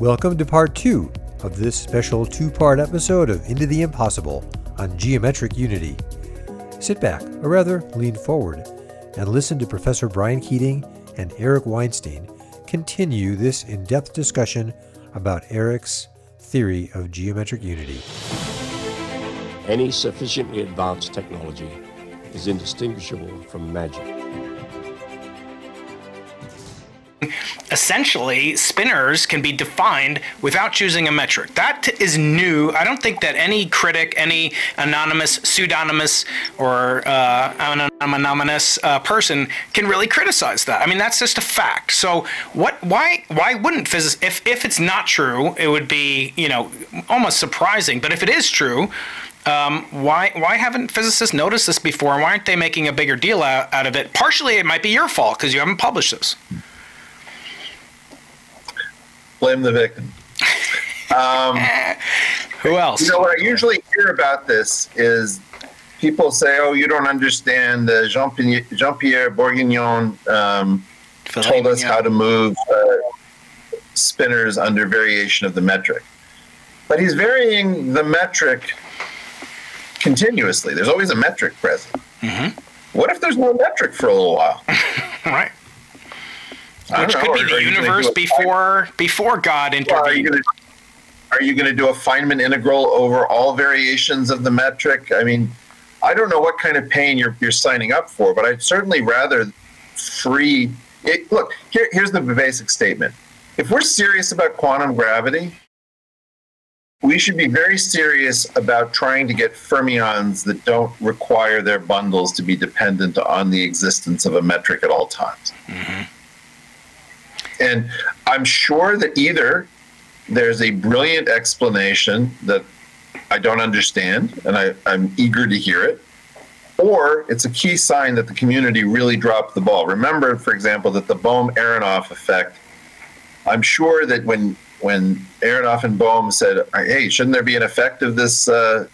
Welcome to part two of this special two part episode of Into the Impossible on geometric unity. Sit back, or rather, lean forward, and listen to Professor Brian Keating and Eric Weinstein continue this in depth discussion about Eric's theory of geometric unity. Any sufficiently advanced technology is indistinguishable from magic. Essentially spinors can be defined without choosing a metric. That is new. I don't think that any critic, any anonymous, pseudonymous, or uh, anonymous uh, person can really criticize that. I mean, that's just a fact. So what? Why? Why wouldn't physicists? If if it's not true, it would be you know almost surprising. But if it is true. Um, why why haven't physicists noticed this before? And Why aren't they making a bigger deal out, out of it? Partially, it might be your fault because you haven't published this blame the victim. Um, Who else? You know what I usually hear about this is people say, "Oh, you don't understand." Uh, Jean Pierre Bourguignon um, told us how to move uh, spinors under variation of the metric, but he's varying the metric continuously. There's always a metric present. Mm-hmm. What if there's no metric for a little while? right. Which could be the universe before before God intervened. Well, are you going to do a Feynman integral over all variations of the metric? I mean, I don't know what kind of pain you're you're signing up for, but I'd certainly rather free. It, look, here, here's the basic statement: if we're serious about quantum gravity, we should be very serious about trying to get fermions that don't require their bundles to be dependent on the existence of a metric at all times. Mm-hmm. And I'm sure that either there's a brilliant explanation that I don't understand and I, I'm eager to hear it, or it's a key sign that the community really dropped the ball. Remember, for example, that the Bohm Aharonov effect. I'm sure that when when Aharonov and Bohm said, "Hey, shouldn't there be an effect of this uh,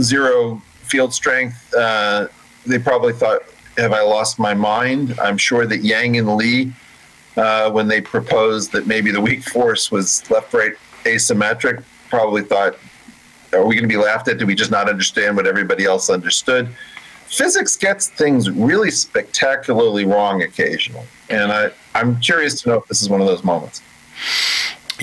zero field strength?" Uh, they probably thought, "Have I lost my mind?" I'm sure that Yang and Lee uh, when they proposed that maybe the weak force was left-right asymmetric, probably thought, "Are we going to be laughed at? Do we just not understand what everybody else understood?" Physics gets things really spectacularly wrong occasionally, and I, I'm curious to know if this is one of those moments.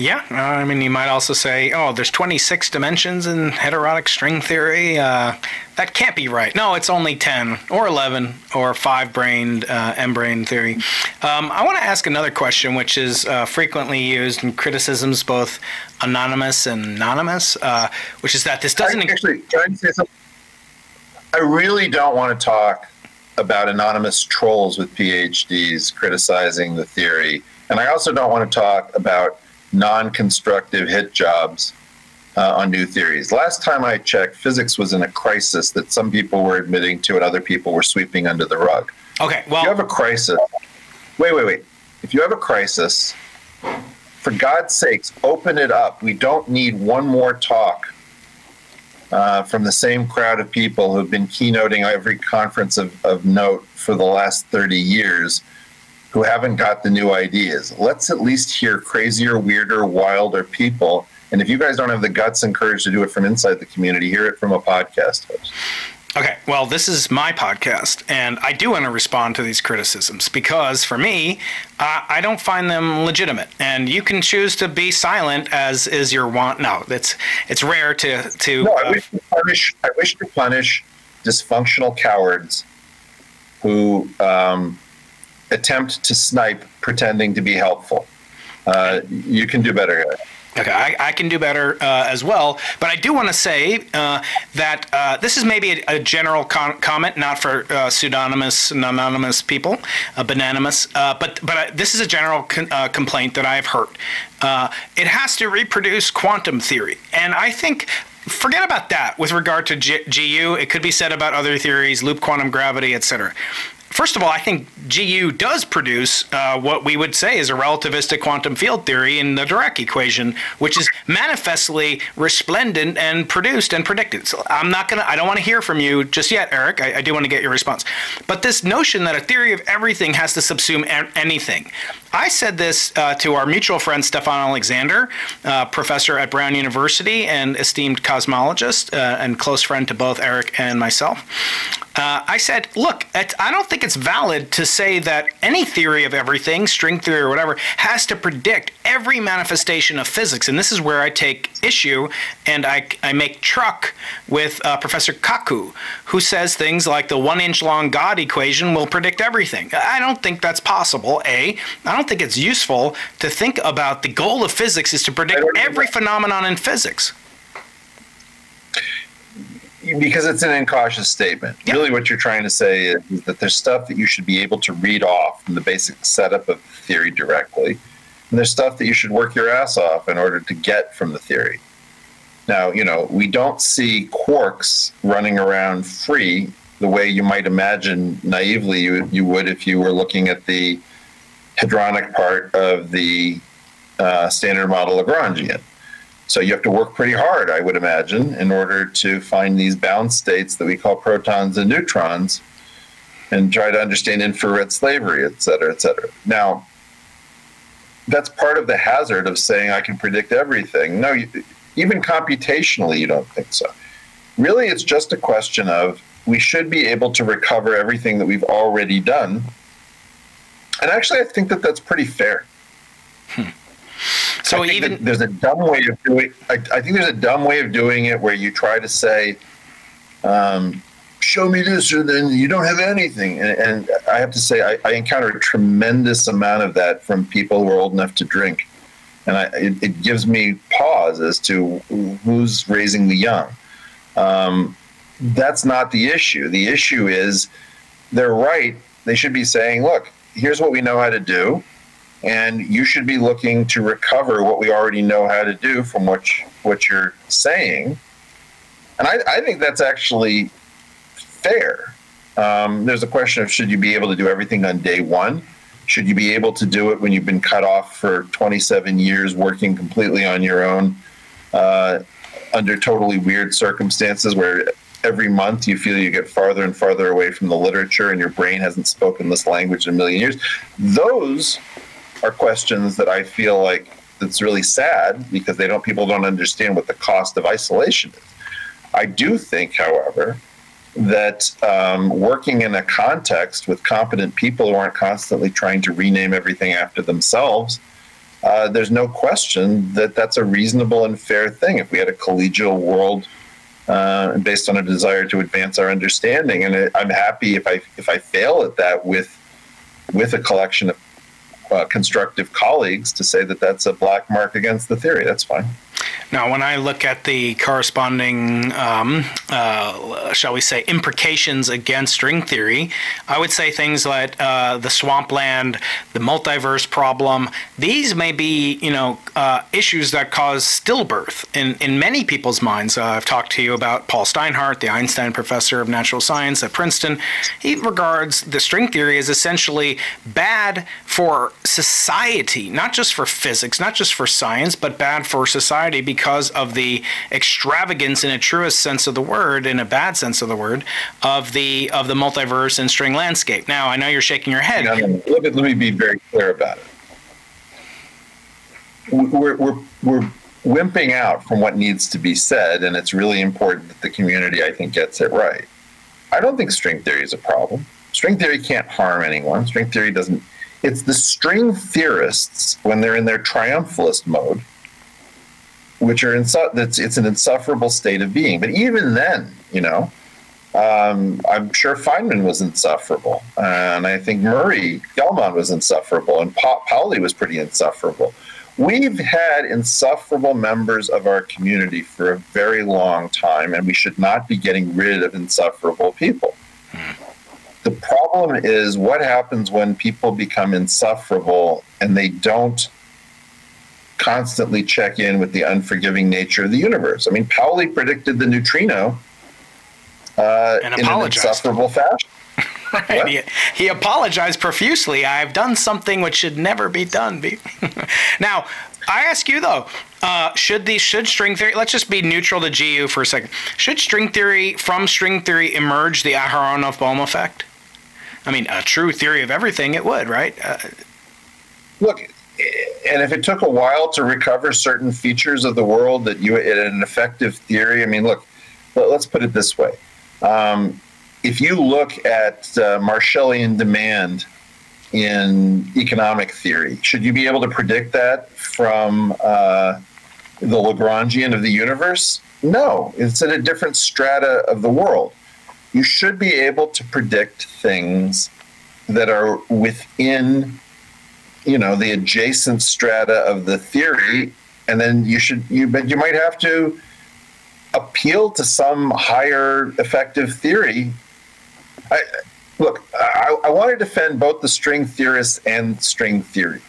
Yeah, uh, I mean, you might also say, oh, there's 26 dimensions in heterotic string theory. Uh, that can't be right. No, it's only 10 or 11 or five brained uh, M brane theory. Um, I want to ask another question, which is uh, frequently used in criticisms, both anonymous and anonymous, uh, which is that this doesn't. I, actually, can I say something? I really don't want to talk about anonymous trolls with PhDs criticizing the theory. And I also don't want to talk about non-constructive hit jobs uh, on new theories. Last time I checked, physics was in a crisis that some people were admitting to and other people were sweeping under the rug. Okay, well, if you have a crisis. Wait, wait, wait. If you have a crisis, for God's sakes, open it up. We don't need one more talk uh, from the same crowd of people who've been keynoting every conference of, of note for the last 30 years who haven't got the new ideas. Let's at least hear crazier, weirder, wilder people. And if you guys don't have the guts and courage to do it from inside the community, hear it from a podcast host. Okay, well, this is my podcast, and I do want to respond to these criticisms because for me, uh, I don't find them legitimate. And you can choose to be silent as is your want. No, it's it's rare to to. No, I wish to punish. I wish to punish dysfunctional cowards who um, attempt to snipe pretending to be helpful. Uh, you can do better. Okay, I, I, can do better uh, as well, but I do want to say uh, that uh, this is maybe a, a general comment, not for uh, pseudonymous, anonymous people, uh, bananimous, uh, but but this is a general con- complaint that I've heard. it has to reproduce quantum theory, and I think forget about that with regard to G- GU. It could be said about other theories, loop quantum gravity, etc. First of all, I think GU does produce uh, what we would say is a relativistic quantum field theory in the Dirac equation, which is manifestly resplendent and produced and predicted. So I'm not gonna, I don't want to hear from you just yet, Eric. I, I do want to get your response. But this notion that a theory of everything has to subsume anything, I said this uh, to our mutual friend Stephon Alexander, uh, professor at Brown University and esteemed cosmologist uh, and close friend to both Eric and myself. Uh, I said, look, I don't think it's valid to say that any theory of everything, string theory or whatever, has to predict every manifestation of physics. And this is where I take issue and I, I make truck with uh, Professor Kaku, who says things like the one inch long God equation will predict everything. I don't think that's possible, A. I don't think it's useful to think about the goal of physics is to predict every phenomenon in physics because it's an incautious statement. Yeah. Really, what you're trying to say is, is, that there's stuff that you should be able to read off from the basic setup of the theory directly, and there's stuff that you should work your ass off in order to get from the theory. Now, you know, we don't see quarks running around free the way you might imagine naively you, you would if you were looking at the hadronic part of the uh, standard model Lagrangian so you have to work pretty hard, I would imagine, in order to find these bound states that we call protons and neutrons and try to understand infrared slavery, et cetera, et cetera. Now, that's part of the hazard of saying I can predict everything. No, you, even computationally, you don't think so. Really, it's just a question of we should be able to recover everything that we've already done. And actually, I think that that's pretty fair. Hmm. So even there's a dumb way of doing. I, I, think there's a dumb way of doing it where you try to say, um, "Show me this," or then you don't have anything. And, and I have to say, I, I, encounter a tremendous amount of that from people who are old enough to drink, and I, it, it, gives me pause as to who's raising the young. Um, that's not the issue. The issue is they're right. They should be saying, "Look, here's what we know how to do." and you should be looking to recover what we already know how to do from what you, what you're saying. And I, I think that's actually fair. Um, there's a question of should you be able to do everything on day one? Should you be able to do it when you've been cut off for 27 years working completely on your own uh, under totally weird circumstances where every month you feel you get farther and farther away from the literature and your brain hasn't spoken this language in a million years? Those are questions that I feel like it's really sad because they don't people don't understand what the cost of isolation is. I do think, however, that um, working in a context with competent people who aren't constantly trying to rename everything after themselves, uh, there's no question that that's a reasonable and fair thing. If we had a collegial world uh, based on a desire to advance our understanding, and I'm happy if I if I fail at that with with a collection of uh, constructive colleagues to say that that's a black mark against the theory. That's fine. Now, when I look at the corresponding, um, uh, shall we say, imprecations against string theory, I would say things like uh, the swampland, the multiverse problem. These may be, you know, uh, issues that cause stillbirth in, in many people's minds. Uh, I've talked to you about Paul Steinhardt, the Einstein professor of natural science at Princeton. He regards the string theory as essentially bad for society, not just for physics, not just for science, but bad for society because of the extravagance in a truest sense of the word, in a bad sense of the word, of the of the multiverse and string landscape. Now, I know you're shaking your head. Let, me, let me be very clear about it. We're, we're, we're wimping out from what needs to be said, and it's really important that the community, I think, gets it right. I don't think string theory is a problem. String theory can't harm anyone. String theory doesn't. It's the string theorists, when they're in their triumphalist mode, which are insu- that's it's an insufferable state of being. But even then, you know, um, I'm sure Feynman was insufferable, and I think Murray Gell-Mann was insufferable, and pa- Pauli was pretty insufferable. We've had insufferable members of our community for a very long time, and we should not be getting rid of insufferable people. The problem is what happens when people become insufferable and they don't constantly check in with the unforgiving nature of the universe. I mean, Pauli predicted the neutrino uh, in an insufferable fashion. right. He, he, apologized profusely. I've done something which should never be done. now, I ask you though, uh, should the should string theory? Let's just be neutral to GU for a second. Should string theory from string theory emerge the Aharonov Bohm effect? I mean, a true theory of everything, it would, right? Uh, look, and if it took a while to recover certain features of the world that you in an effective theory, I mean, look, let's put it this way. Um, if you look at uh, Marshallian demand in economic theory, should you be able to predict that from uh, the Lagrangian of the universe? No, it's at a different strata of the world. You should be able to predict things that are within you know the adjacent strata of the theory and then you should you but you might have to appeal to some higher effective theory. I, look I, I want to defend both the string theorists and string theory.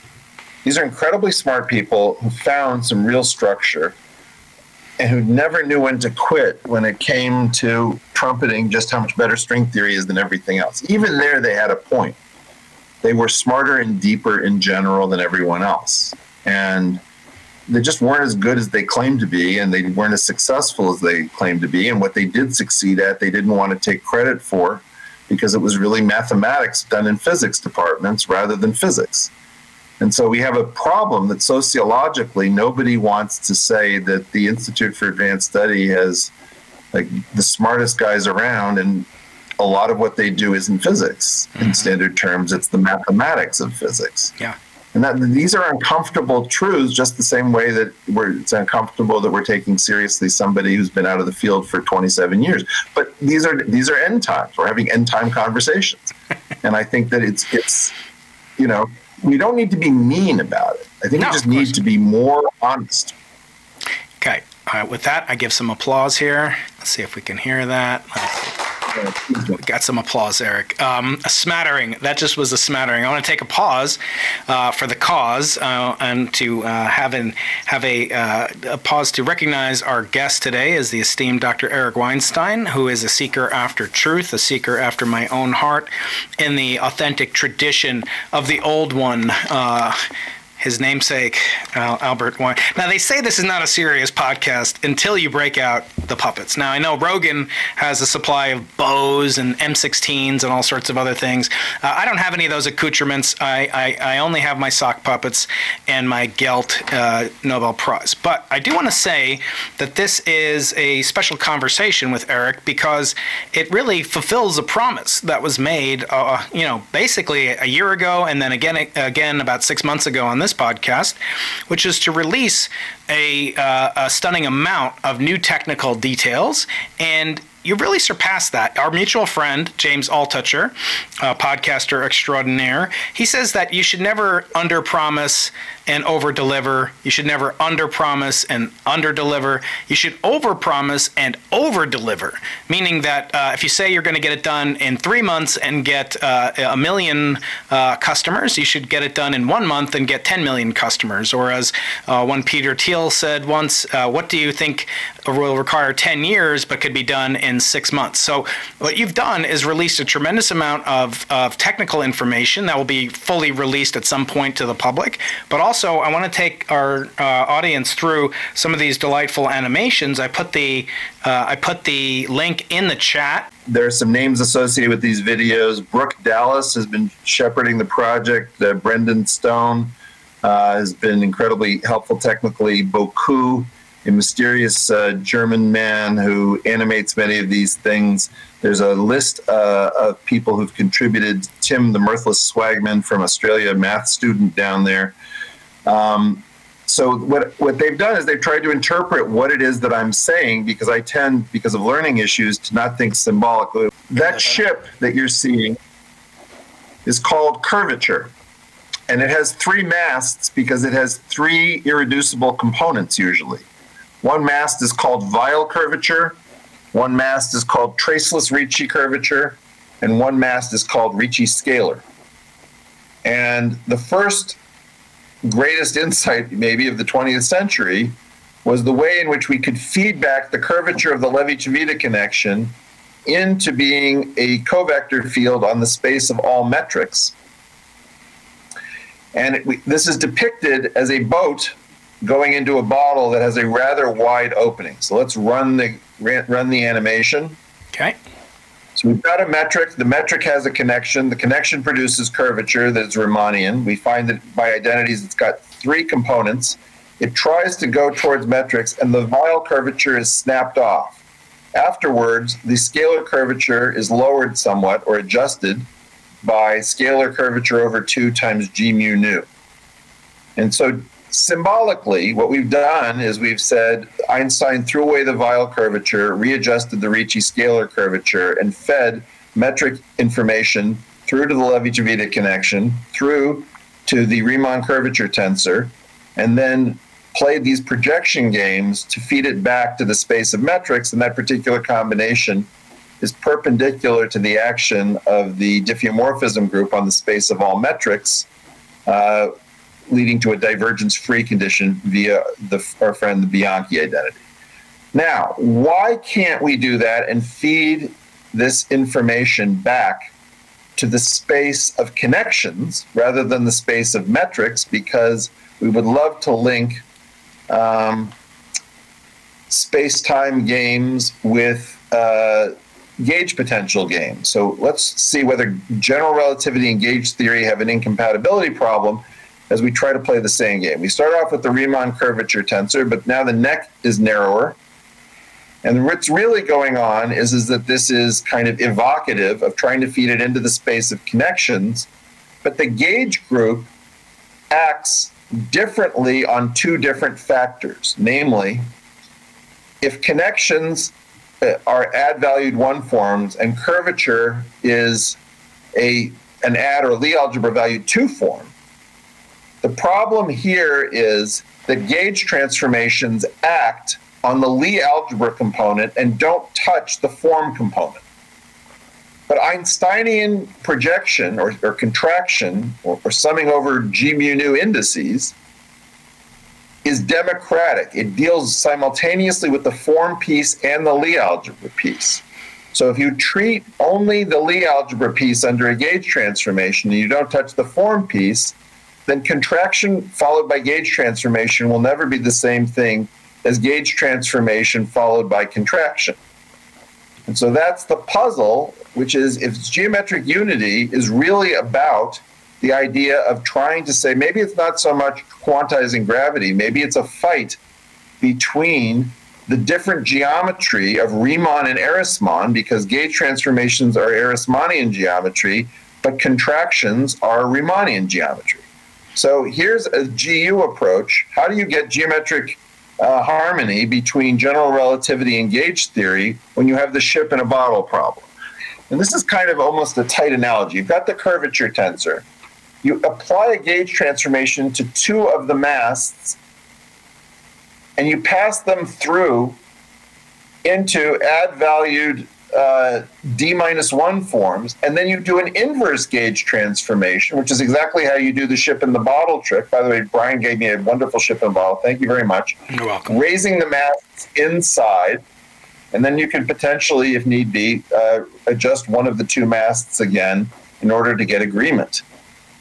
These are incredibly smart people who found some real structure and who never knew when to quit when it came to trumpeting just how much better string theory is than everything else even there they had a point they were smarter and deeper in general than everyone else. And they just weren't as good as they claimed to be, and they weren't as successful as they claimed to be. And what they did succeed at, they didn't want to take credit for because it was really mathematics done in physics departments rather than physics. And so we have a problem that sociologically nobody wants to say that the Institute for Advanced Study has like the smartest guys around and a lot of what they do is in physics. Mm-hmm. In standard terms, it's the mathematics of physics. Yeah. And that these are uncomfortable truths, just the same way that we're, it's uncomfortable that we're taking seriously somebody who's been out of the field for 27 years. But these are these are end times. We're having end time conversations, and I think that it's it's you know we don't need to be mean about it. I think no, we just need to be more honest. Okay. All right. With that, I give some applause here. Let's see if we can hear that. Got some applause, Eric. Um, a smattering. That just was a smattering. I want to take a pause uh, for the cause uh, and to uh, have an have a, uh, a, pause to recognize our guest today is the esteemed Dr. Eric Weinstein, who is a seeker after truth, a seeker after my own heart, in the authentic tradition of the old one uh, his namesake, Albert Wein. Now, they say this is not a serious podcast until you break out the puppets. Now, I know Rogan has a supply of bows and M16s and all sorts of other things. Uh, I don't have any of those accoutrements. I, I, I, only have my sock puppets and my Gelt uh, Nobel Prize. But I do want to say that this is a special conversation with Eric because it really fulfills a promise that was made, uh, you know, basically a year ago and then again, again about six months ago on this this podcast, which is to release a, uh, a stunning amount of new technical details and you really surpassed that. Our mutual friend, James Altucher, podcaster extraordinaire, he says that you should never underpromise and over deliver. You should never under promise and under deliver. You should over promise and over deliver, meaning that uh, if you say you're going to get it done in three months and get uh, a million uh, customers, you should get it done in one month and get 10 million customers. Or as uh, one Peter Thiel said once, uh, what do you think will require 10 years but could be done in six months? So what you've done is released a tremendous amount of, of technical information that will be fully released at some point to the public, but also also, I want to take our uh, audience through some of these delightful animations. I put the uh, I put the link in the chat. There are some names associated with these videos. Brooke Dallas has been shepherding the project. Uh, Brendan Stone uh, has been incredibly helpful technically. Boku a mysterious uh, German man who animates many of these things. There's a list uh, of people who've contributed. Tim, the mirthless swagman from Australia, math student down there, um, so what what they've done is they've tried to interpret what it is that I'm saying because I tend, because of learning issues, to not think symbolically. That ship that you're seeing is called curvature. And it has three masts because it has three irreducible components usually. One mast is called Weyl curvature, one mast is called traceless Ricci curvature, and one mast is called Ricci scalar. And the first greatest insight, maybe, of the 20th century was the way in which we could feed back the curvature of the Levi Civita connection into being a covector field on the space of all metrics. And it, we, this is depicted as a boat going into a bottle that has a rather wide opening. So let's run the run the animation. Okay. So we've got a metric. The metric has a connection. The connection produces curvature that is Riemannian. We find that by identities, it's got three components. It tries to go towards metrics, and the Weyl curvature is snapped off. Afterwards, the scalar curvature is lowered somewhat or adjusted by scalar curvature over 2 times g mu nu. And so symbolically, what we've done is we've said Einstein threw away the Weyl curvature, readjusted the Ricci scalar curvature, and fed metric information through to the Levi-Civita connection, through to the Riemann curvature tensor, and then played these projection games to feed it back to the space of metrics, and that particular combination is perpendicular to the action of the diffeomorphism group on the space of all metrics, uh, leading to a divergence free condition via the, our friend the Bianchi identity. Now, why can't we do that and feed this information back to the space of connections rather than the space of metrics? Because we would love to link um, space time games with uh, gauge potential games. So let's see whether general relativity and gauge theory have an incompatibility problem as we try to play the same game. We start off with the Riemann curvature tensor, but now the neck is narrower. And what's really going on is, is that this is kind of evocative of trying to feed it into the space of connections. But the gauge group acts differently on two different factors. Namely, if connections uh, are ad valued one forms and curvature is a an ad or Lie algebra valued two form, the problem here is that gauge transformations act on the Lie algebra component and don't touch the form component. But Einsteinian projection or, or contraction or, or, summing over G mu nu indices is democratic. It deals simultaneously with the form piece and the Lie algebra piece. So if you treat only the Lie algebra piece under a gauge transformation and you don't touch the form piece, then contraction followed by gauge transformation will never be the same thing as gauge transformation followed by contraction. And so that's the puzzle, which is if geometric unity is really about the idea of trying to say maybe it's not so much quantizing gravity, maybe it's a fight between the different geometry of Riemann and Ehresmann, because gauge transformations are Ehresmannian geometry, but contractions are Riemannian geometry. So here's a GU approach. How do you get geometric uh, harmony between general relativity and gauge theory when you have the ship in a bottle problem? And this is kind of almost a tight analogy. You've got the curvature tensor. You apply a gauge transformation to two of the masts, and you pass them through into ad valued uh, D minus one forms, and then you do an inverse gauge transformation, which is exactly how you do the ship in the bottle trick. By the way, Brian gave me a wonderful ship in the bottle. Thank you very much. You're welcome. Raising the masts inside, and then you can potentially, if need be, uh, adjust one of the two masts again in order to get agreement.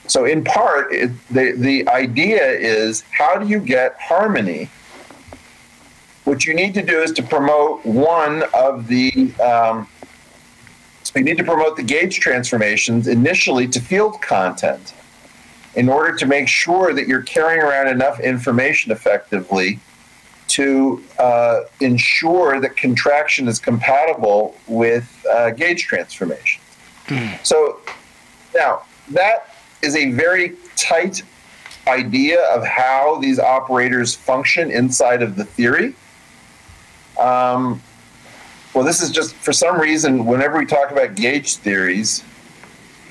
So, in part, it, the, the idea is how do you get harmony what you need to do is to promote one of the um, you need to promote the gauge transformations initially to field content in order to make sure that you're carrying around enough information effectively to uh, ensure that contraction is compatible with uh, gauge transformations. Mm. So now that is a very tight idea of how these operators function inside of the theory. Um, well, this is just for some reason, whenever we talk about gauge theories,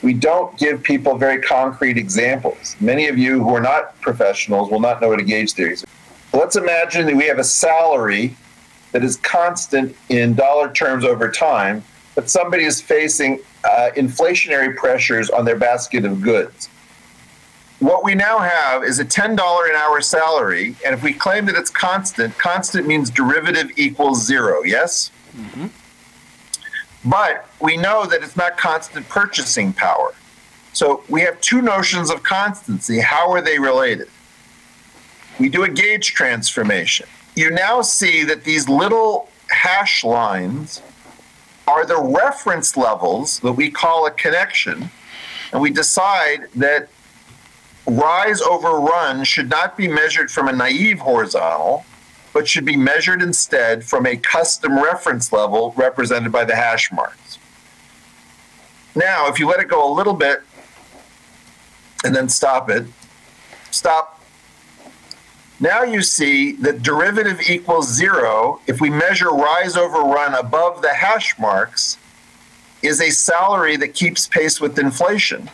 we don't give people very concrete examples. Many of you who are not professionals will not know what a gauge theory is. Let's imagine that we have a salary that is constant in dollar terms over time, but somebody is facing uh, inflationary pressures on their basket of goods what we now have is a $10 an hour salary. And if we claim that it's constant, constant means derivative equals zero, yes? Mm-hmm. But we know that it's not constant purchasing power. So we have two notions of constancy. How are they related? We do a gauge transformation. You now see that these little hash lines are the reference levels that we call a connection, and we decide that rise over run should not be measured from a naive horizontal, but should be measured instead from a custom reference level represented by the hash marks. Now, if you let it go a little bit and then stop it, stop. Now you see that derivative equals zero if we measure rise over run above the hash marks is a salary that keeps pace with inflation.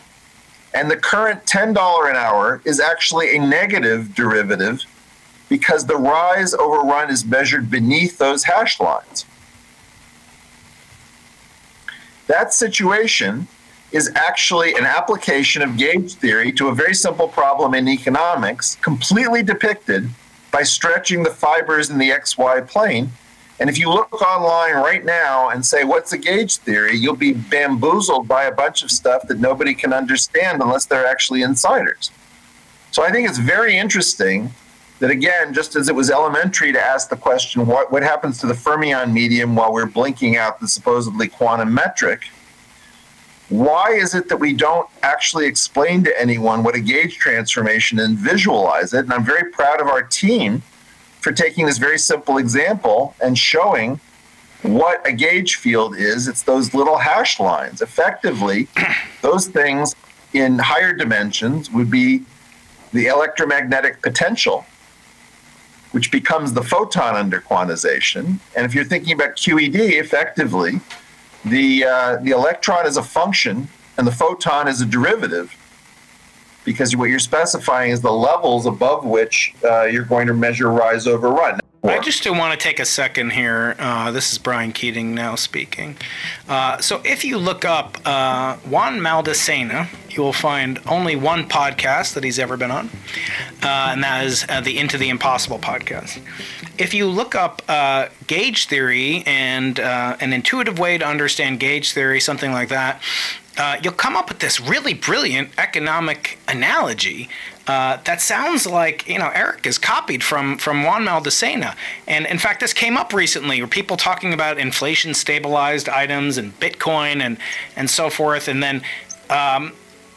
And the current $10 an hour is actually a negative derivative because the rise over run is measured beneath those hash lines. That situation is actually an application of gauge theory to a very simple problem in economics, completely depicted by stretching the fibers in the XY plane. And if you look online right now and say, What's a gauge theory? you'll be bamboozled by a bunch of stuff that nobody can understand unless they're actually insiders. So I think it's very interesting that, again, just as it was elementary to ask the question, What, what happens to the fermion medium while we're blinking out the supposedly quantum metric? why is it that we don't actually explain to anyone what a gauge transformation and visualize it? And I'm very proud of our team for taking this very simple example and showing what a gauge field is. It's those little hash lines. Effectively, those things in higher dimensions would be the electromagnetic potential, which becomes the photon under quantization. And if you're thinking about QED, effectively, the uh, the electron is a function and the photon is a derivative because what you're specifying is the levels above which uh, you're going to measure rise over run. I just want to take a second here. Uh, this is Brian Keating now speaking. Uh, so, if you look up uh, Juan Maldacena, you will find only one podcast that he's ever been on, uh, and that is uh, the Into the Impossible podcast. If you look up uh, gauge theory and an intuitive way to understand gauge theory, something like that, uh, you'll come up with this really brilliant economic analogy uh, that sounds like you know Eric is copied from from Juan Maldacena, and in fact this came up recently where people talking about inflation stabilized items and Bitcoin and and so forth, and then. Um,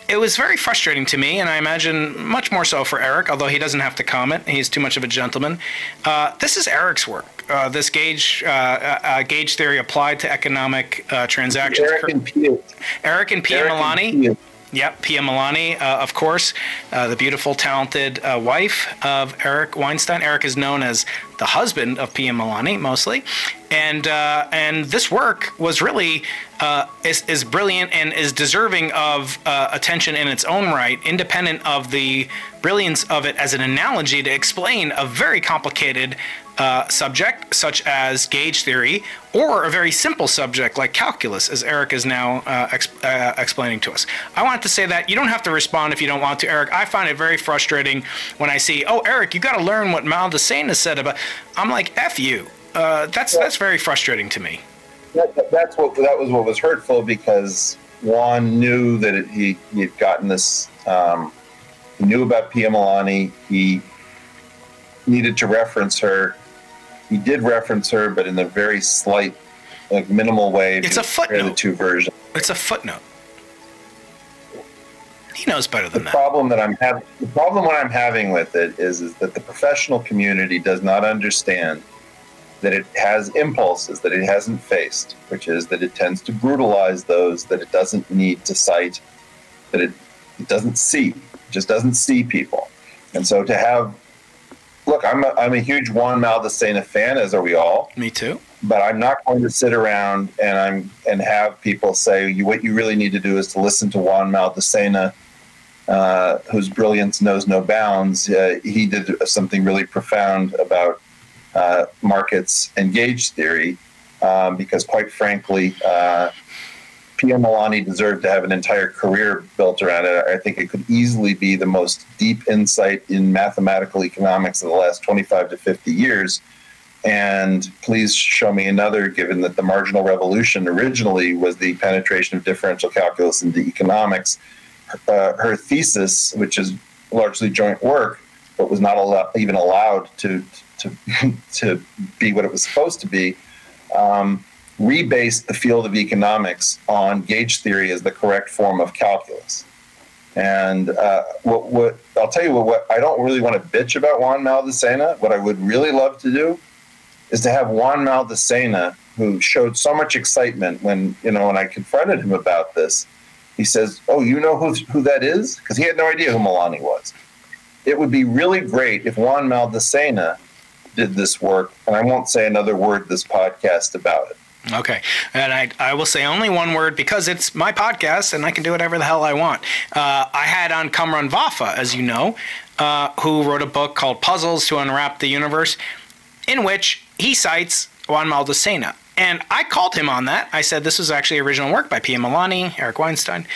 it was very frustrating to me, and I imagine much more so for Eric, although he doesn't have to comment. He's too much of a gentleman. Uh, this is Eric's work. Uh, this gauge uh, uh, uh gauge theory applied to economic uh, transactions. Eric and Pia. Eric and Pia Milani. Yep, Pia Milani, uh, of course, uh, the beautiful, talented uh, wife of Eric Weinstein. Eric is known as the husband of Pia Milani, mostly, and uh, and this work was really uh, is is brilliant and is deserving of uh, attention in its own right, independent of the brilliance of it as an analogy to explain a very complicated uh, subject, such as gauge theory, or a very simple subject like calculus, as Eric is now uh, exp- uh, explaining to us. I want to say that you don't have to respond if you don't want to, Eric. I find it very frustrating when I see, oh, Eric, you got to learn what Maldacena said about. I'm like, f you. Uh, that's that's very frustrating to me. That, that's what that was what was hurtful because Juan knew that it, he he had gotten this. Um, he knew about Pia Milani. He needed to reference her he did reference her, but in a very slight, like minimal way. It's a footnote. The two versions. It's a footnote. He knows better than that. the that. Problem that I'm having, the problem what I'm having with it is, is that the professional community does not understand that it has impulses that it hasn't faced, which is that it tends to brutalize those that it doesn't need to cite, that it, it doesn't see, it just doesn't see people. And so to have look, I'm a, I'm a huge Juan Maldacena fan, as are we all. Me too. But I'm not going to sit around and I'm and have people say you, what you really need to do is to listen to Juan Maldacena, uh, whose brilliance knows no bounds. Uh, he did something really profound about uh, markets and gauge theory, um, because quite frankly, Pia Milani deserved to have an entire career built around it. I think it could easily be the most deep insight in mathematical economics of the last 25 to 50 years. And please show me another, given that the marginal revolution originally was the penetration of differential calculus into economics. Uh, her thesis, which is largely joint work, but was not even allowed to, to, to be what it was supposed to be, um, rebased the field of economics on gauge theory as the correct form of calculus. And uh, what, what I'll tell you what, what I don't really want to bitch about Juan Maldacena. What I would really love to do is to have Juan Maldacena, who showed so much excitement when you know when I confronted him about this. He says, "Oh, you know who who that is?" Because he had no idea who Milani was. It would be really great if Juan Maldacena did this work, and I won't say another word this podcast about it. Okay, and I, I will say only one word because it's my podcast and I can do whatever the hell I want. Uh, I had on Cumrun Vafa, as you know, uh, who wrote a book called Puzzles to Unwrap the Universe, in which he cites Juan Maldacena. And I called him on that. I said this was actually original work by Pia Milani, Eric Weinstein,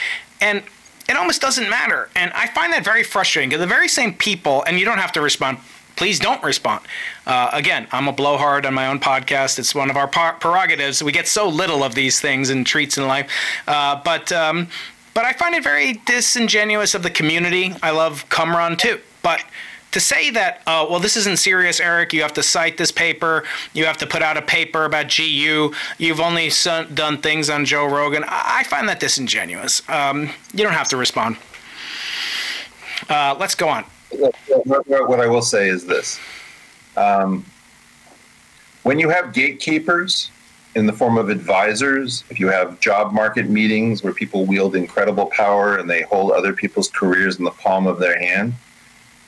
and it almost doesn't matter. And I find that very frustrating because the very same people, and you don't have to respond please don't respond. Uh, again, I'm a blowhard on my own podcast. It's one of our prerogatives. We get so little of these things and treats in life. Uh, but um, but I find it very disingenuous of the community. I love Cumrun too, but. To say that, uh, well, this isn't serious, Eric. You have to cite this paper. You have to put out a paper about GU. You've only done things on Joe Rogan. I, I find that disingenuous. Um, you don't have to respond. Uh, let's go on what I will say is this: um, when you have gatekeepers in the form of advisors, if you have job market meetings where people wield incredible power and they hold other people's careers in the palm of their hand,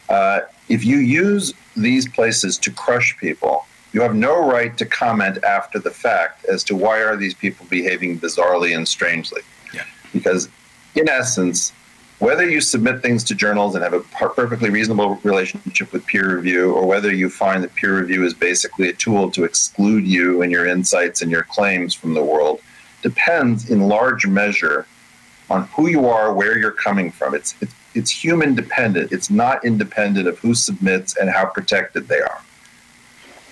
uh, if you use these places to crush people, you have no right to comment after the fact as to why are these people behaving bizarrely and strangely. Yeah. Because in essence, whether you submit things to journals and have a perfectly reasonable relationship with peer review, or whether you find that peer review is basically a tool to exclude you and your insights and your claims from the world, depends in large measure on who you are, where you're coming from. It's, it's, it's human dependent. It's not independent of who submits and how protected they are.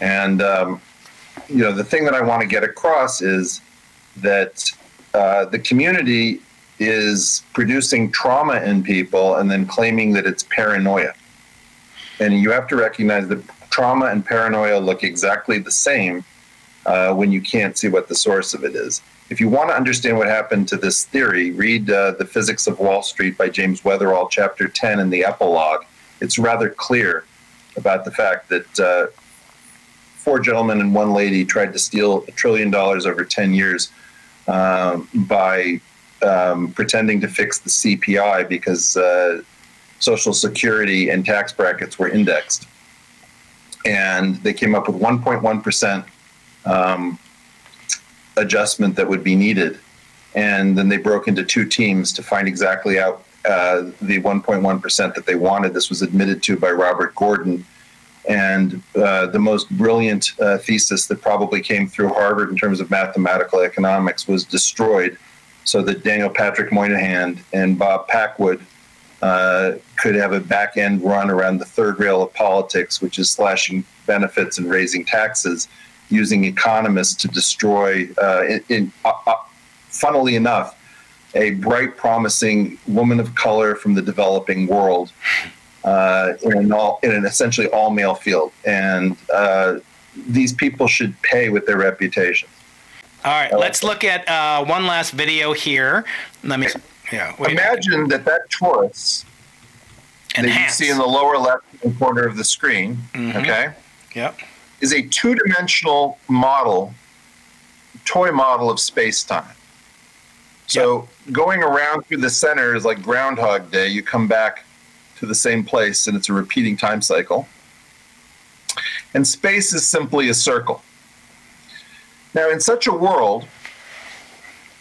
And, um, you know, the thing that I want to get across is that uh, the community is producing trauma in people and then claiming that it's paranoia. And you have to recognize that trauma and paranoia look exactly the same uh, when you can't see what the source of it is. If you want to understand what happened to this theory, read uh, The Physics of Wall Street by James Weatherall, chapter 10, in the epilogue. It's rather clear about the fact that uh, four gentlemen and one lady tried to steal a trillion dollars over 10 years um, by um, pretending to fix the CPI because uh, Social Security and tax brackets were indexed. And they came up with 1.1% um, adjustment that would be needed. And then they broke into two teams to find exactly out uh, the 1.1% that they wanted. This was admitted to by Robert Gordon. And uh, the most brilliant uh, thesis that probably came through Harvard in terms of mathematical economics was destroyed so that Daniel Patrick Moynihan and Bob Packwood uh, could have a back end run around the third rail of politics, which is slashing benefits and raising taxes, using economists to destroy, uh, in, in uh, uh, funnily enough, a bright, promising woman of color from the developing world uh, in, an all, in an essentially all male field. And uh, these people should pay with their reputations. All right, let's look at uh, one last video here. Let me, yeah. Imagine that that torus that you see in the lower left corner of the screen, mm-hmm. okay? Yep. Is a two-dimensional model, toy model of space-time. So yep. going around through the center is like Groundhog Day. You come back to the same place, and it's a repeating time cycle. And space is simply a circle. Now, in such a world,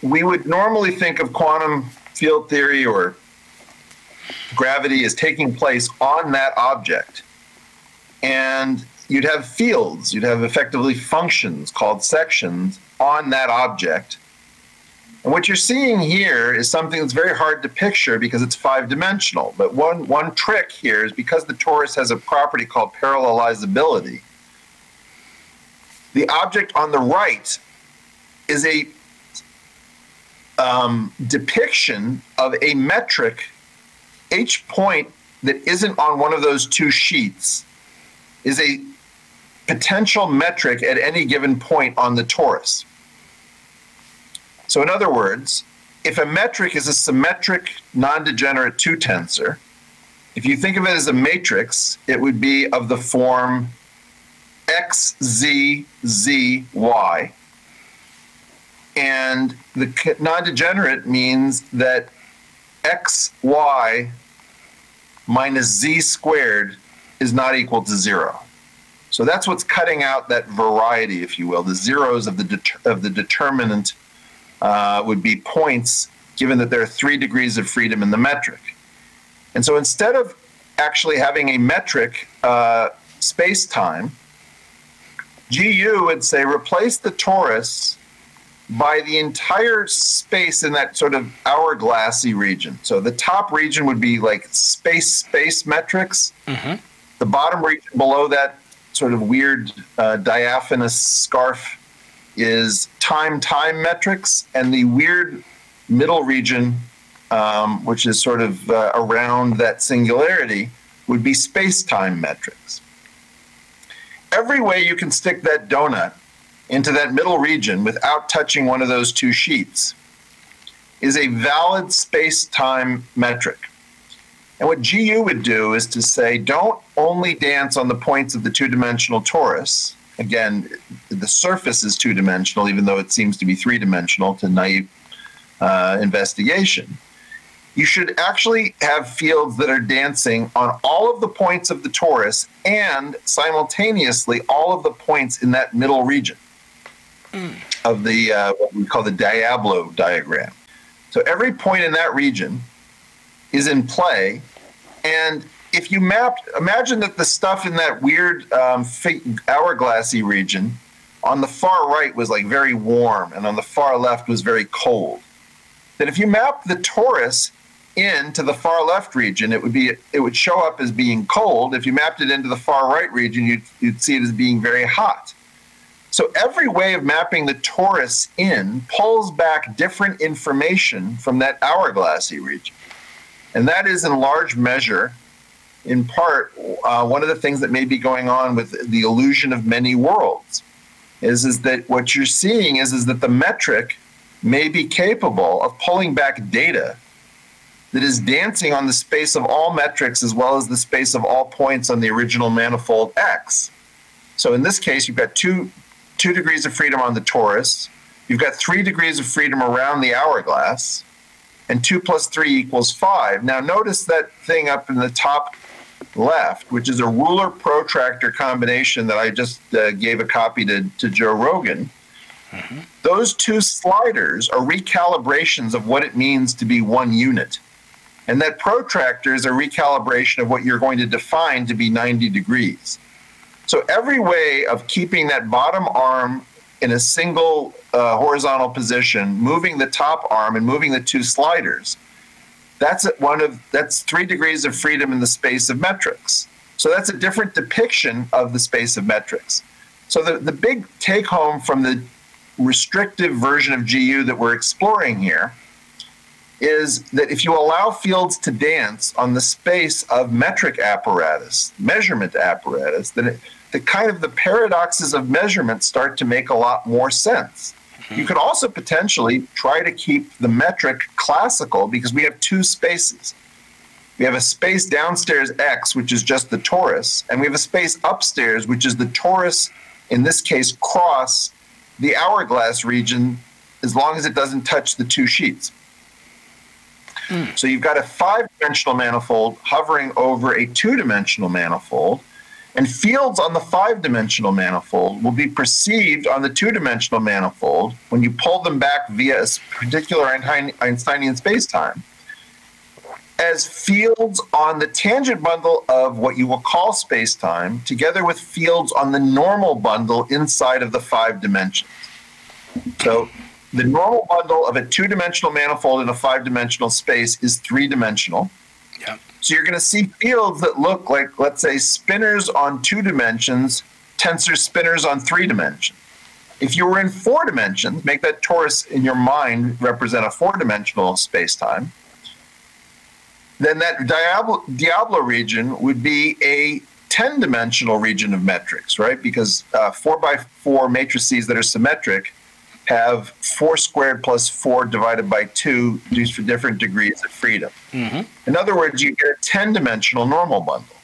we would normally think of quantum field theory or gravity as taking place on that object. And you'd have fields, you'd have effectively functions called sections on that object. And what you're seeing here is something that's very hard to picture because it's five dimensional. But one, one trick here is because the torus has a property called parallelizability, the object on the right is a um, depiction of a metric. Each point that isn't on one of those two sheets is a potential metric at any given point on the torus. So, in other words, if a metric is a symmetric non-degenerate two tensor, if you think of it as a matrix, it would be of the form x, z, z, y. And the non-degenerate means that x, y minus z squared is not equal to zero. So that's what's cutting out that variety, if you will. The zeros of the det- of the determinant uh, would be points, given that there are three degrees of freedom in the metric. And so instead of actually having a metric uh, space time, GU would say replace the torus by the entire space in that sort of hourglassy region. So the top region would be like space space metrics. Mm-hmm. The bottom region below that sort of weird uh, diaphanous scarf is time time metrics, and the weird middle region, um, which is sort of uh, around that singularity, would be space time metrics. Every way you can stick that donut into that middle region without touching one of those two sheets is a valid space time metric. And what GU would do is to say, don't only dance on the points of the two dimensional torus. Again, the surface is two dimensional, even though it seems to be three dimensional to naive uh, investigation. You should actually have fields that are dancing on all of the points of the torus and simultaneously all of the points in that middle region mm. of the uh, what we call the Diablo diagram. So every point in that region is in play. And if you map, imagine that the stuff in that weird um, hourglassy region on the far right was like very warm, and on the far left was very cold. Then if you map the torus into the far left region, it would be it would show up as being cold. If you mapped it into the far right region, you'd, you'd see it as being very hot. So every way of mapping the torus in pulls back different information from that hourglassy region. And that is in large measure, in part, uh, one of the things that may be going on with the illusion of many worlds is, is that what you're seeing is, is that the metric may be capable of pulling back data that is dancing on the space of all metrics as well as the space of all points on the original manifold X. So in this case, you've got two, two degrees of freedom on the torus, you've got three degrees of freedom around the hourglass, and 2 plus 3 equals 5. Now, notice that thing up in the top left, which is a ruler protractor combination that I just uh, gave a copy to, to Joe Rogan. Mm-hmm. Those two sliders are recalibrations of what it means to be one unit. And that protractor is a recalibration of what you're going to define to be 90 degrees. So every way of keeping that bottom arm in a single uh, horizontal position, moving the top arm and moving the two sliders. That's one of that's three degrees of freedom in the space of metrics. So that's a different depiction of the space of metrics. So the, the big take home from the restrictive version of GU that we're exploring here is that if you allow fields to dance on the space of metric apparatus, measurement apparatus, then it, the kind of the paradoxes of measurement start to make a lot more sense. Mm-hmm. You could also potentially try to keep the metric classical because we have two spaces. We have a space downstairs X, which is just the torus, and we have a space upstairs, which is the torus, in this case, cross the hourglass region, as long as it doesn't touch the two sheets. Mm. So you've got a five dimensional manifold hovering over a two dimensional manifold and fields on the five dimensional manifold will be perceived on the two dimensional manifold when you pull them back via a particular Einsteinian spacetime as fields on the tangent bundle of what you will call spacetime, together with fields on the normal bundle inside of the five dimensions. So the normal bundle of a two dimensional manifold in a five dimensional space is three dimensional. Yeah. So you're going to see fields that look like, let's say, spinors on two dimensions, tensor spinors on three dimensions. If you were in four dimensions, make that torus in your mind represent a four dimensional spacetime, then that Diablo, Diablo region would be a 10 dimensional region of metrics, right? Because uh, four by four matrices that are symmetric have 4 squared plus 4 divided by 2 used for different degrees of freedom. Mm-hmm. In other words, you get a 10 dimensional normal bundle.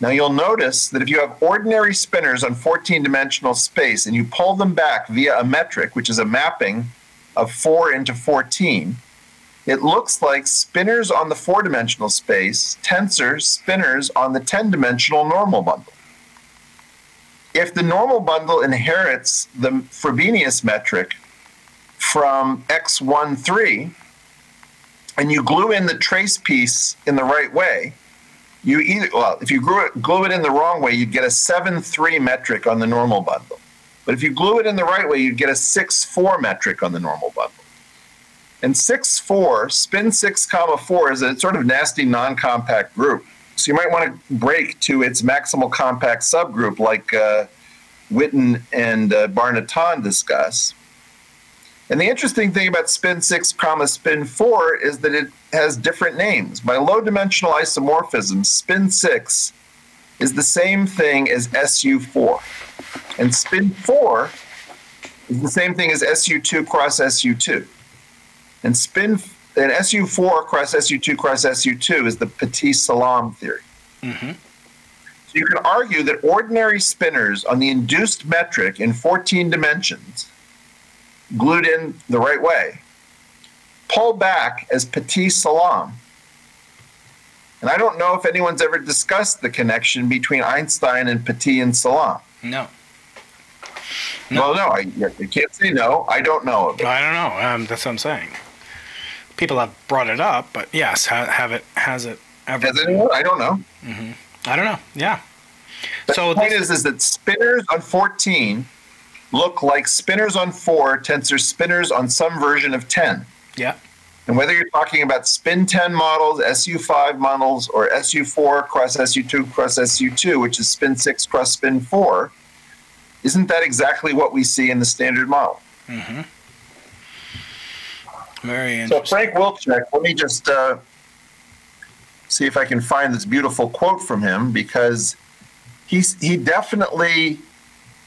Now you'll notice that if you have ordinary spinors on 14 dimensional space and you pull them back via a metric, which is a mapping of 4 into 14, it looks like spinors on the four dimensional space, tensor spinors on the 10 dimensional normal bundle. If the normal bundle inherits the Frobenius metric from x13 and you glue in the trace piece in the right way, you either well if you glue it, glue it in the wrong way you'd get a 7-3 metric on the normal bundle. But if you glue it in the right way you'd get a 6-4 metric on the normal bundle. And 6-4 spin 6 comma 4 is a sort of nasty non-compact group so you might want to break to its maximal compact subgroup like uh, Witten and uh, Bar-Natan discuss and the interesting thing about spin 6 comma spin 4 is that it has different names. By low dimensional isomorphism, spin 6 is the same thing as SU4. And spin 4 is the same thing as SU2 cross SU2. And spin and SU4 cross SU2 cross SU2 is the Pati Salam theory. So you can argue that ordinary spinors on the induced metric in 14 dimensions glued in the right way, pull back as Pati Salam. And I don't know if anyone's ever discussed the connection between Einstein and Pati and Salam. No. Well, no, I, I can't say no. I don't know of it. I don't know. Um, that's what I'm saying. People have brought it up, but yes, ha- have it has it ever? Has anyone? I don't know. Mm-hmm. I don't know. Yeah. But So the point is, is that spinors on 14 look like spinors on 4 tensor spinors on some version of 10. Yeah. And whether you're talking about spin 10 models, SU5 models, or SU4 cross SU2 cross SU2, which is spin 6 cross spin 4, isn't that exactly what we see in the standard model? Mm-hmm. Very So interesting. Frank Wilczek, let me just uh, see if I can find this beautiful quote from him because he's he definitely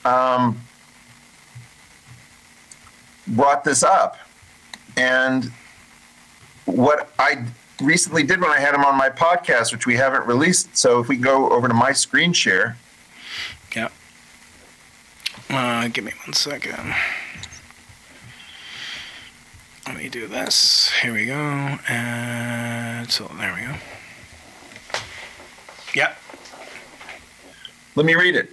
um, brought this up, and what I recently did when I had him on my podcast, which we haven't released. So if we go over to my screen share, Yeah. Uh, give me one second. Let me do this. Here we go. And so there we go. Yep. Let me read it.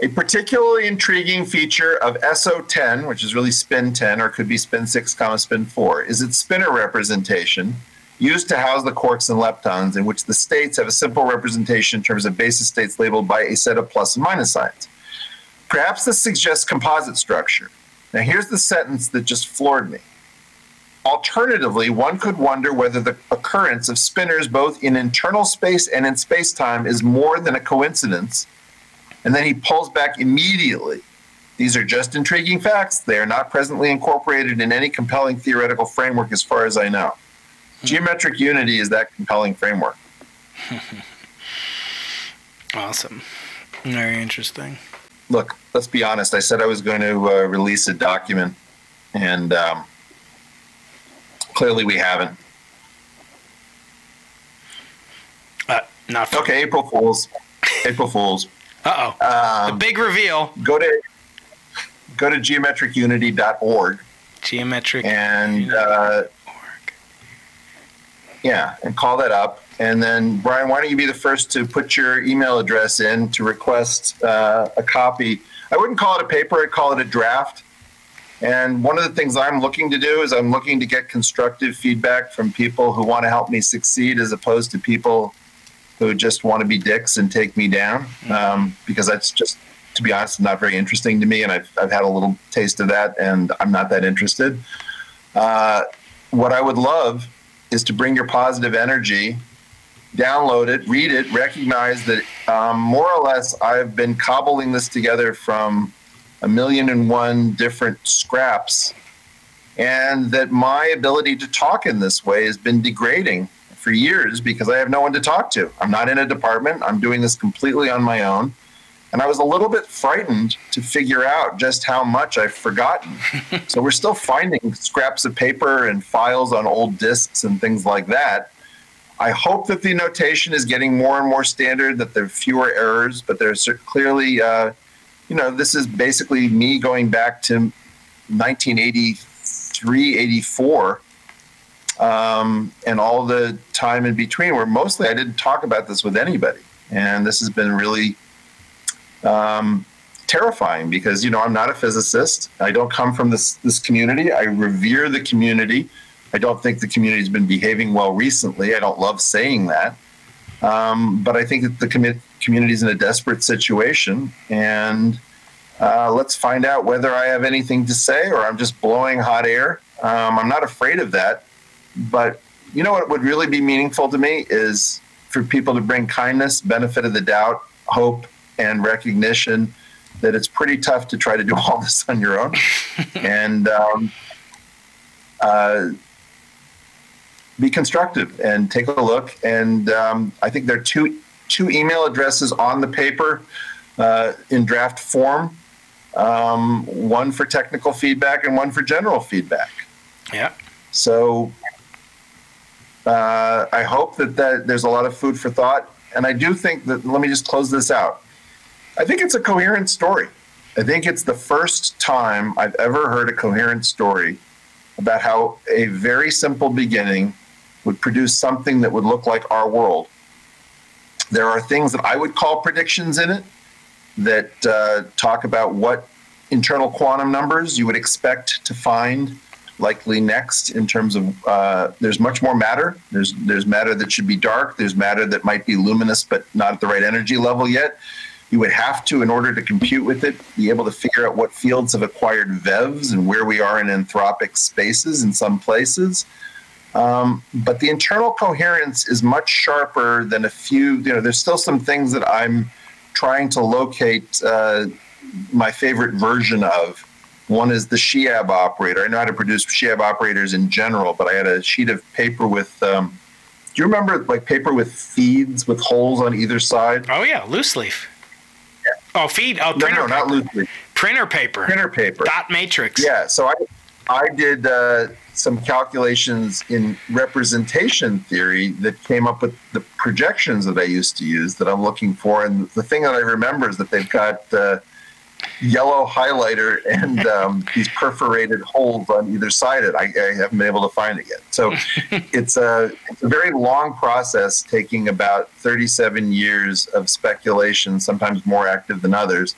A particularly intriguing feature of SO10, which is really spin 10 or could be spin 6, comma spin 4, is its spinor representation used to house the quarks and leptons, in which the states have a simple representation in terms of basis states labeled by a set of plus and minus signs. Perhaps this suggests composite structure. Now, here's the sentence that just floored me. Alternatively, one could wonder whether the occurrence of spinors both in internal space and in spacetime is more than a coincidence. And then he pulls back immediately. These are just intriguing facts. They are not presently incorporated in any compelling theoretical framework as far as I know. Geometric unity is that compelling framework. Awesome. Very interesting. Look, let's be honest. I said I was going to uh, release a document, and um, clearly we haven't. Uh, not for, Okay, April Fools. April Fools. Uh oh. the Um, big reveal. go to go to geometricunity.org Geometric. and uh, org. yeah, and call that up. And then Brian, why don't you be the first to put your email address in to request uh, a copy? I wouldn't call it a paper; I'd call it a draft. And one of the things I'm looking to do is I'm looking to get constructive feedback from people who want to help me succeed, as opposed to people who just want to be dicks and take me down. Um, because that's just, to be honest, not very interesting to me. And I've, I've had a little taste of that, and I'm not that interested. Uh, what I would love is to bring your positive energy, download it, read it, recognize that um, more or less I've been cobbling this together from a million and one different scraps, and that my ability to talk in this way has been degrading for years because I have no one to talk to. I'm not in a department, I'm doing this completely on my own. And I was a little bit frightened to figure out just how much I've forgotten. so we're still finding scraps of paper and files on old discs and things like that. I hope that the notation is getting more and more standard, that there are fewer errors, but there's clearly, uh, you know, this is basically me going back to 1983, 84, um, and all the time in between, where mostly I didn't talk about this with anybody. And this has been really um, terrifying because, you know, I'm not a physicist. I don't come from this, this community. I revere the community. I don't think the community has been behaving well recently. I don't love saying that. Um, but I think that the com- community is in a desperate situation. And uh, let's find out whether I have anything to say or I'm just blowing hot air. Um, I'm not afraid of that. But you know what would really be meaningful to me is for people to bring kindness, benefit of the doubt, hope, and recognition that it's pretty tough to try to do all this on your own. and um, uh, be constructive and take a look. And um, I think there are two two email addresses on the paper uh, in draft form. Um, one for technical feedback and one for general feedback. Yeah. So uh, I hope that, that there's a lot of food for thought. And I do think that, let me just close this out. I think it's a coherent story. I think it's the first time I've ever heard a coherent story about how a very simple beginning would produce something that would look like our world. There are things that I would call predictions in it that uh, talk about what internal quantum numbers you would expect to find likely next in terms of uh, there's much more matter. There's there's matter that should be dark. There's matter that might be luminous but not at the right energy level yet. You would have to, in order to compute with it, be able to figure out what fields have acquired VEVs and where we are in anthropic spaces in some places. Um, but the internal coherence is much sharper than a few. You know, there's still some things that I'm trying to locate uh, my favorite version of one is the Shiab operator. I know how to produce Shiab operators in general, but I had a sheet of paper with. Um, do you remember like paper with feeds with holes on either side? Oh yeah, loose leaf. Yeah. Oh, feed. Oh, printer. No, no, not loose leaf. Printer paper. Printer paper. Dot matrix. Yeah. So I, I did uh, some calculations in representation theory that came up with the projections that I used to use that I'm looking for, and the thing that I remember is that they've got. Uh, yellow highlighter and um, these perforated holes on either side of it. I, I, haven't been able to find it yet. So it's a, it's a very long process, taking about 37 years of speculation, sometimes more active than others,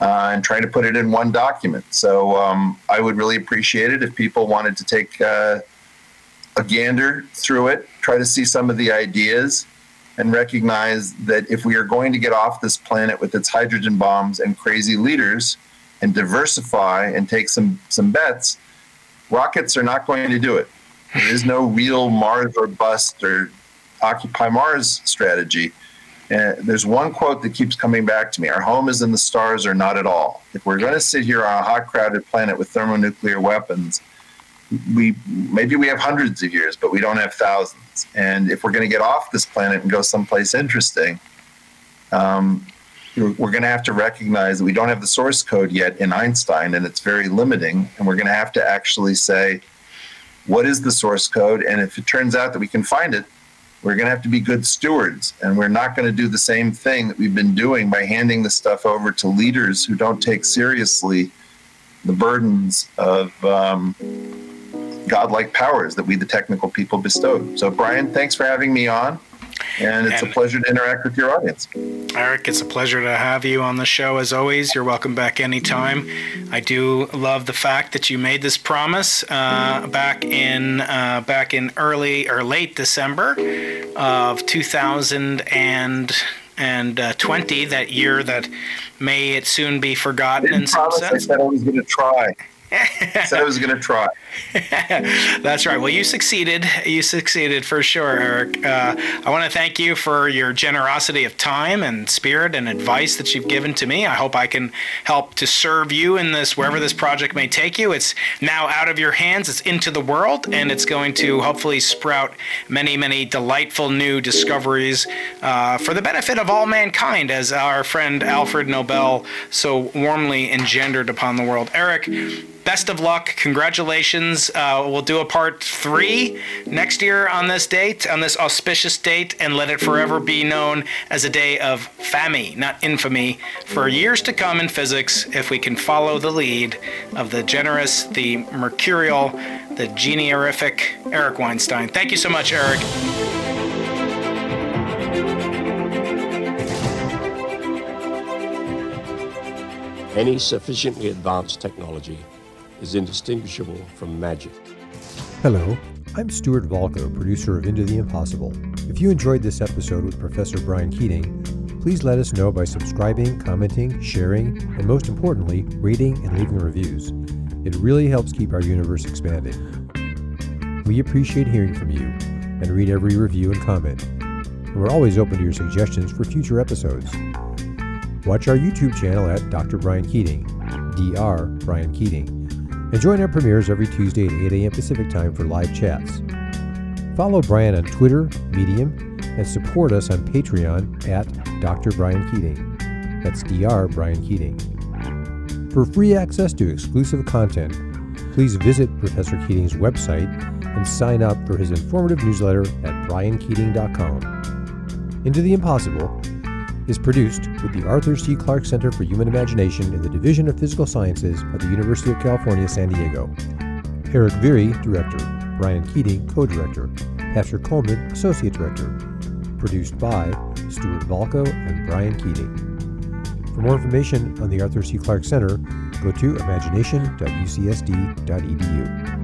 uh, and trying to put it in one document. So um, I would really appreciate it if people wanted to take uh, a gander through it, try to see some of the ideas and recognize that if we are going to get off this planet with its hydrogen bombs and crazy leaders and diversify and take some, some bets, rockets are not going to do it. There is no real Mars or bust or Occupy Mars strategy. There's one quote that keeps coming back to me Our home is in the stars or not at all. If we're going to sit here on a hot, crowded planet with thermonuclear weapons, we maybe we have hundreds of years, but we don't have thousands. And if we're going to get off this planet and go someplace interesting, um, we're going to have to recognize that we don't have the source code yet in Einstein, and it's very limiting. And we're going to have to actually say, what is the source code? And if it turns out that we can find it, we're going to have to be good stewards. And we're not going to do the same thing that we've been doing by handing the stuff over to leaders who don't take seriously the burdens of. Um, godlike powers that we, the technical people, bestowed. So, Brian, thanks for having me on. And it's and a pleasure to interact with your audience. Eric, it's a pleasure to have you on the show as always. You're welcome back anytime. I do love the fact that you made this promise uh, back in uh, back in early or late December of 2000 and and uh, 20, that year that may it soon be forgotten in some sense. I said I was going to try. I was going to try. That's right. Well, you succeeded. You succeeded for sure, Eric. Uh, I want to thank you for your generosity of time and spirit and advice that you've given to me. I hope I can help to serve you in this, wherever this project may take you. It's now out of your hands, it's into the world, and it's going to hopefully sprout many, many delightful new discoveries uh, for the benefit of all mankind, as our friend Alfred Nobel so warmly engendered upon the world. Eric, best of luck. Congratulations. Uh, we'll do a part three next year on this date, on this auspicious date, and let it forever be known as a day of FAMI, not infamy, for years to come in physics if we can follow the lead of the generous, the mercurial, the genierific Eric Weinstein. Thank you so much, Eric. Any sufficiently advanced technology is indistinguishable from magic. Hello, I'm Stuart Volko, producer of Into the Impossible. If you enjoyed this episode with Professor Brian Keating, please let us know by subscribing, commenting, sharing, and most importantly, rating and leaving reviews. It really helps keep our universe expanding. We appreciate hearing from you and read every review and comment. And we're always open to your suggestions for future episodes. Watch our YouTube channel at Dr. Brian Keating, Dr. Brian Keating, and join our premieres every Tuesday at 8 a.m. Pacific Time for live chats. Follow Brian on Twitter, Medium, and support us on Patreon at Dr. Brian Keating. That's Dr. Brian Keating. For free access to exclusive content, please visit Professor Keating's website and sign up for his informative newsletter at briankeating.com. Into the Impossible is produced with the Arthur C. Clarke Center for Human Imagination in the Division of Physical Sciences at the University of California, San Diego. Erik Viirre, Director. Brian Keating, Co-Director. Patrick Coleman, Associate Director. Produced by Stuart Volko and Brian Keating. For more information on the Arthur C. Clarke Center, go to imagination.ucsd.edu.